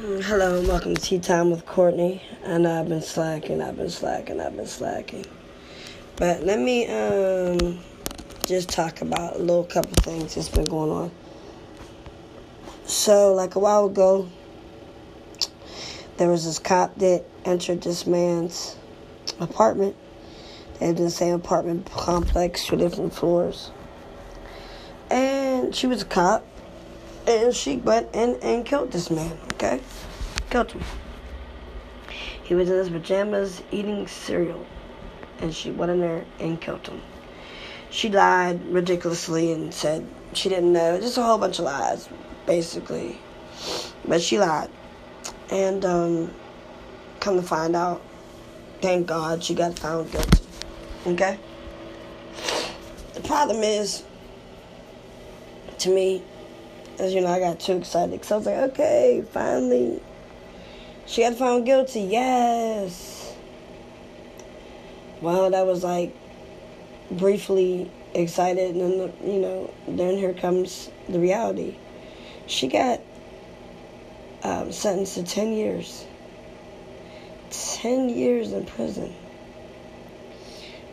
Hello, and welcome to Tea Time with Courtney. I know I've been slacking, I've been slacking, I've been slacking. But let me um just talk about a little couple things that's been going on. So, like a while ago, there was this cop that entered this man's apartment. They in the same apartment complex, two different floors. And she was a cop and she went in and killed this man, okay? Killed him. He was in his pajamas eating cereal, and she went in there and killed him. She lied ridiculously and said she didn't know. Just a whole bunch of lies, basically. But she lied. And, um, come to find out, thank God she got found guilty. Okay? The problem is, to me, as you know, I got too excited because I was like, okay, finally, she got found guilty. Yes. Well, that was like briefly excited, and then you know, then here comes the reality. She got um, sentenced to ten years. Ten years in prison.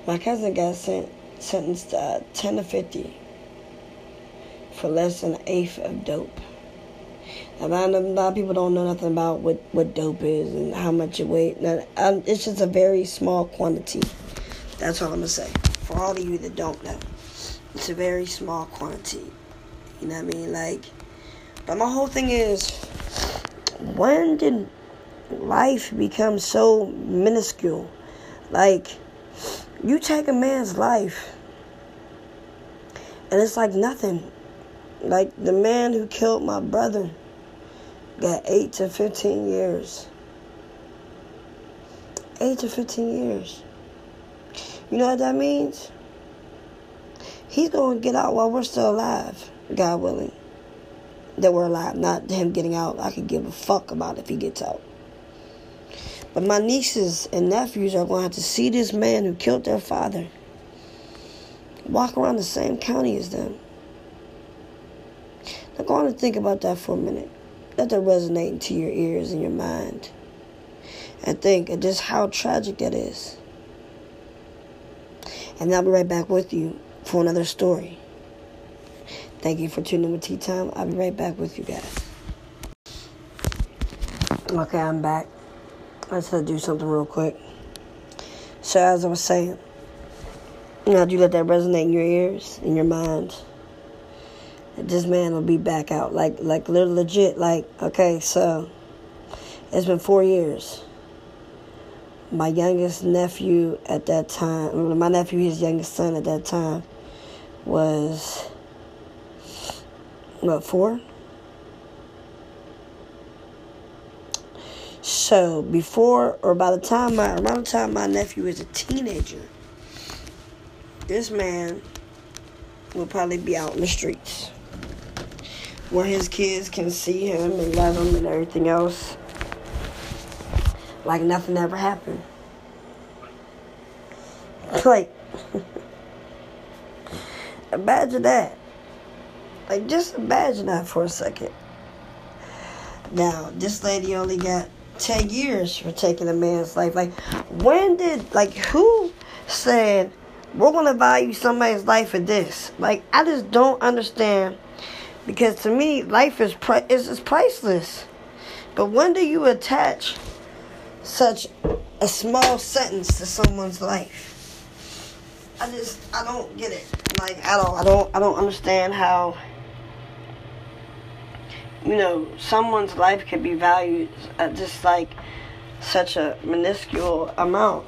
My cousin got sent sentenced uh, ten to fifty for less than an eighth of dope. A lot, of, a lot of people don't know nothing about what, what dope is and how much it weighs. Um, it's just a very small quantity. That's all I'm gonna say. For all of you that don't know, it's a very small quantity. You know what I mean? Like, but my whole thing is, when did life become so minuscule? Like, you take a man's life, and it's like nothing. Like the man who killed my brother got 8 to 15 years. 8 to 15 years. You know what that means? He's going to get out while we're still alive, God willing. That we're alive, not him getting out. I could give a fuck about if he gets out. But my nieces and nephews are going to have to see this man who killed their father walk around the same county as them. Now go on and think about that for a minute. Let that resonate into your ears and your mind. And think of just how tragic that is. And I'll be right back with you for another story. Thank you for tuning in with Tea Time. I'll be right back with you guys. Okay, I'm back. I just had to do something real quick. So, as I was saying, now do you let that resonate in your ears, in your mind? This man will be back out. Like, like legit. Like, okay, so it's been four years. My youngest nephew at that time, my nephew, his youngest son at that time, was what four? So before or by the time my around the time my nephew was a teenager, this man will probably be out in the streets where his kids can see him and love him and everything else like nothing ever happened. Like, imagine that. Like, just imagine that for a second. Now, this lady only got 10 years for taking a man's life. Like, when did, like, who said, we're going to value somebody's life for this? Like, I just don't understand because to me, life is, pri- is, is priceless. But when do you attach such a small sentence to someone's life? I just I don't get it. Like at all. I don't I don't understand how you know someone's life can be valued at just like such a minuscule amount.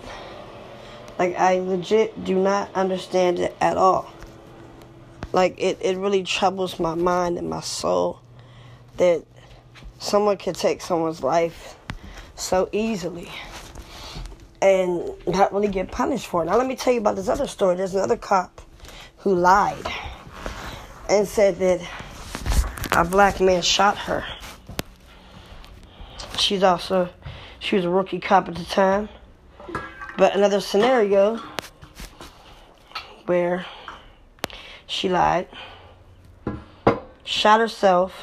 Like I legit do not understand it at all. Like it, it really troubles my mind and my soul that someone could take someone's life so easily and not really get punished for it. Now let me tell you about this other story. There's another cop who lied and said that a black man shot her. She's also she was a rookie cop at the time. But another scenario where she lied, shot herself,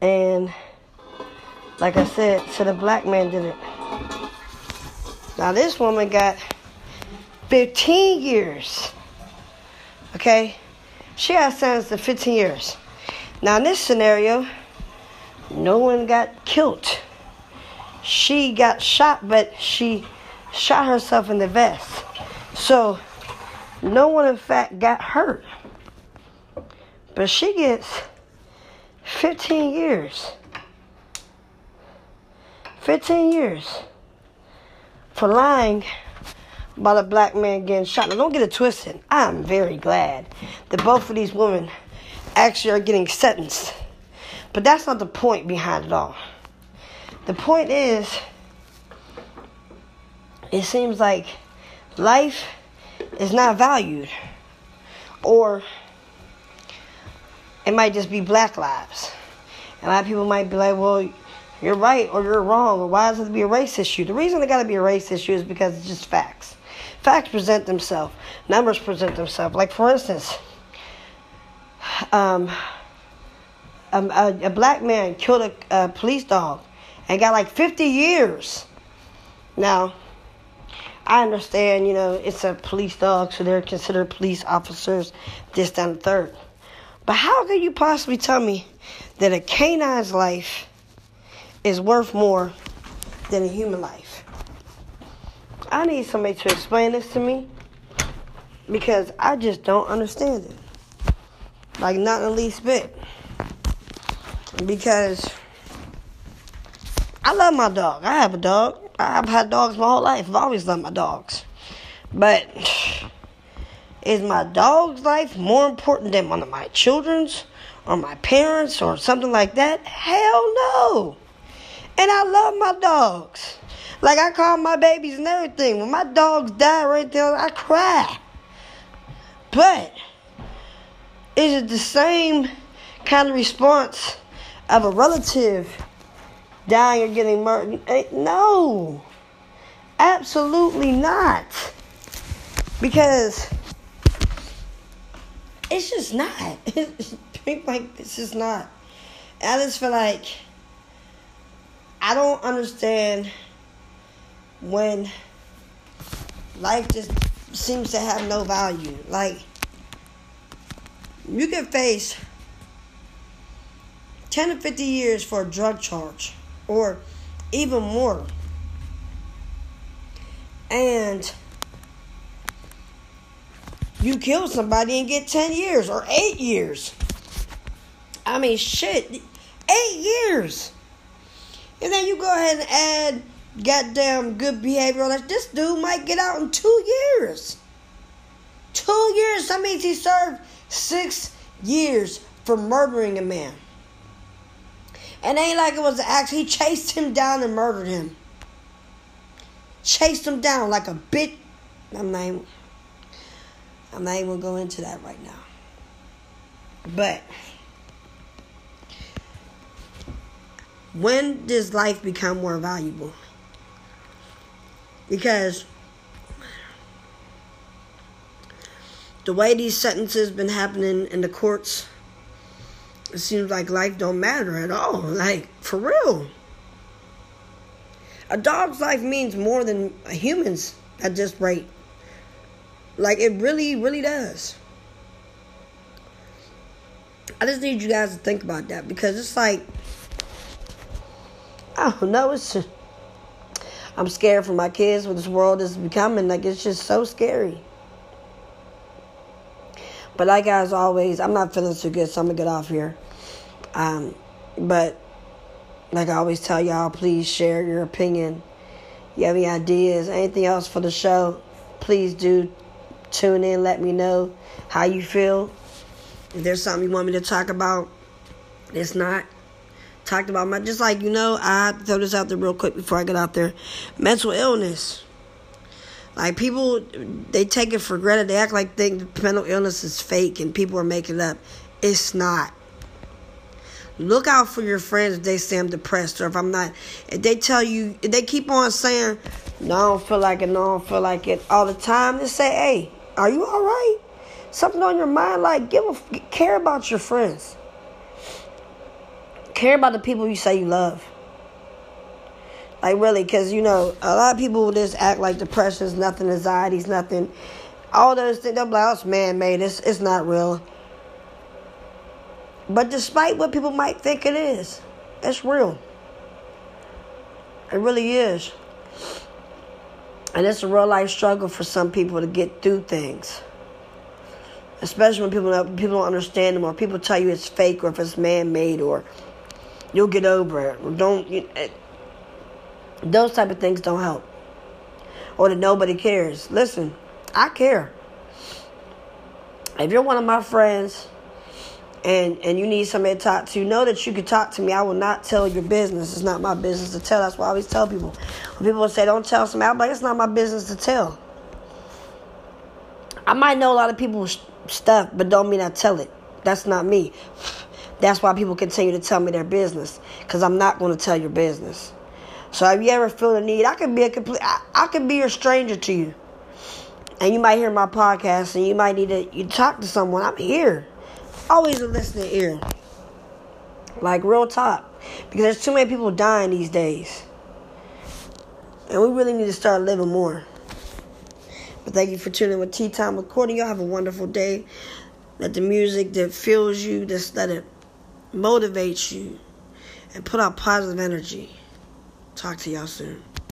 and Like I said, so the black man did it. Now this woman got 15 years. Okay? She got sentenced to 15 years. Now in this scenario, no one got killed. She got shot, but she shot herself in the vest. So no one in fact got hurt. But she gets 15 years. 15 years for lying about a black man getting shot. Now, don't get it twisted. I'm very glad that both of these women actually are getting sentenced. But that's not the point behind it all. The point is, it seems like life is not valued. Or it might just be black lives. A lot of people might be like, well, you're right or you're wrong, or why does it be a race issue? The reason it got to be a race issue is because it's just facts. Facts present themselves, numbers present themselves. Like, for instance, um, a, a, a black man killed a, a police dog and got like 50 years. Now, I understand, you know, it's a police dog, so they're considered police officers, this, that, and third. But how can you possibly tell me that a canine's life is worth more than a human life? I need somebody to explain this to me because I just don't understand it. Like, not the least bit. Because I love my dog. I have a dog. I've had dogs my whole life. I've always loved my dogs. But is my dog's life more important than one of my children's or my parents or something like that? Hell no. And I love my dogs. Like I call my babies and everything. When my dogs die right there, I cry. But is it the same kind of response of a relative dying or getting murdered? Eh, no. Absolutely not. Because it's just not. like it's just not. I just feel like I don't understand when life just seems to have no value. Like you can face 10 to 50 years for a drug charge or even more. And you kill somebody and get 10 years or 8 years. I mean, shit, 8 years. And then you go ahead and add goddamn good behavior. Like this dude might get out in two years. Two years. That means he served six years for murdering a man. And ain't like it was an. He chased him down and murdered him. Chased him down like a bit. I'm not even, I'm not even gonna go into that right now. But when does life become more valuable? Because the way these sentences been happening in the courts, it seems like life don't matter at all. Like for real. A dog's life means more than a human's at this rate. Like it really, really does. I just need you guys to think about that because it's like I don't know, it's just I'm scared for my kids what this world is becoming. Like it's just so scary. But like as always, I'm not feeling too good, so I'm gonna get off here. Um, but like I always tell y'all, please share your opinion. You have any ideas, anything else for the show? Please do tune in. Let me know how you feel. If there's something you want me to talk about, it's not talked about my just like you know I throw this out there real quick before I get out there. Mental illness. Like people, they take it for granted. They act like think mental illness is fake and people are making it up. It's not. Look out for your friends if they say I'm depressed or if I'm not. If they tell you, if they keep on saying, no, I don't feel like it, no, I don't feel like it all the time, just say, hey, are you all right? Something on your mind, like give a care about your friends. Care about the people you say you love. Like really, because you know a lot of people just act like depression is nothing, anxiety is nothing. All those things, they're like, oh, it's man made. It's it's not real. But despite what people might think it is, it's real. It really is. And it's a real life struggle for some people to get through things. Especially when people don't, people don't understand them or people tell you it's fake or if it's man made or you'll get over it. Or don't you, it, those type of things don't help. Or that nobody cares. Listen, I care. If you're one of my friends and and you need somebody to talk to, know that you can talk to me. I will not tell your business. It's not my business to tell. That's why I always tell people. When people say don't tell somebody, I'm like, it's not my business to tell. I might know a lot of people's stuff, but don't mean I tell it. That's not me. That's why people continue to tell me their business, because I'm not going to tell your business. So if you ever feel the need, I could be a complete, I, I could be a stranger to you, and you might hear my podcast, and you might need to you talk to someone. I'm here, always a listening ear, like real talk, because there's too many people dying these days, and we really need to start living more. But thank you for tuning with Tea Time Recording. Y'all have a wonderful day. Let the music that fills you, just let it motivate you, and put out positive energy. Talk to y'all soon.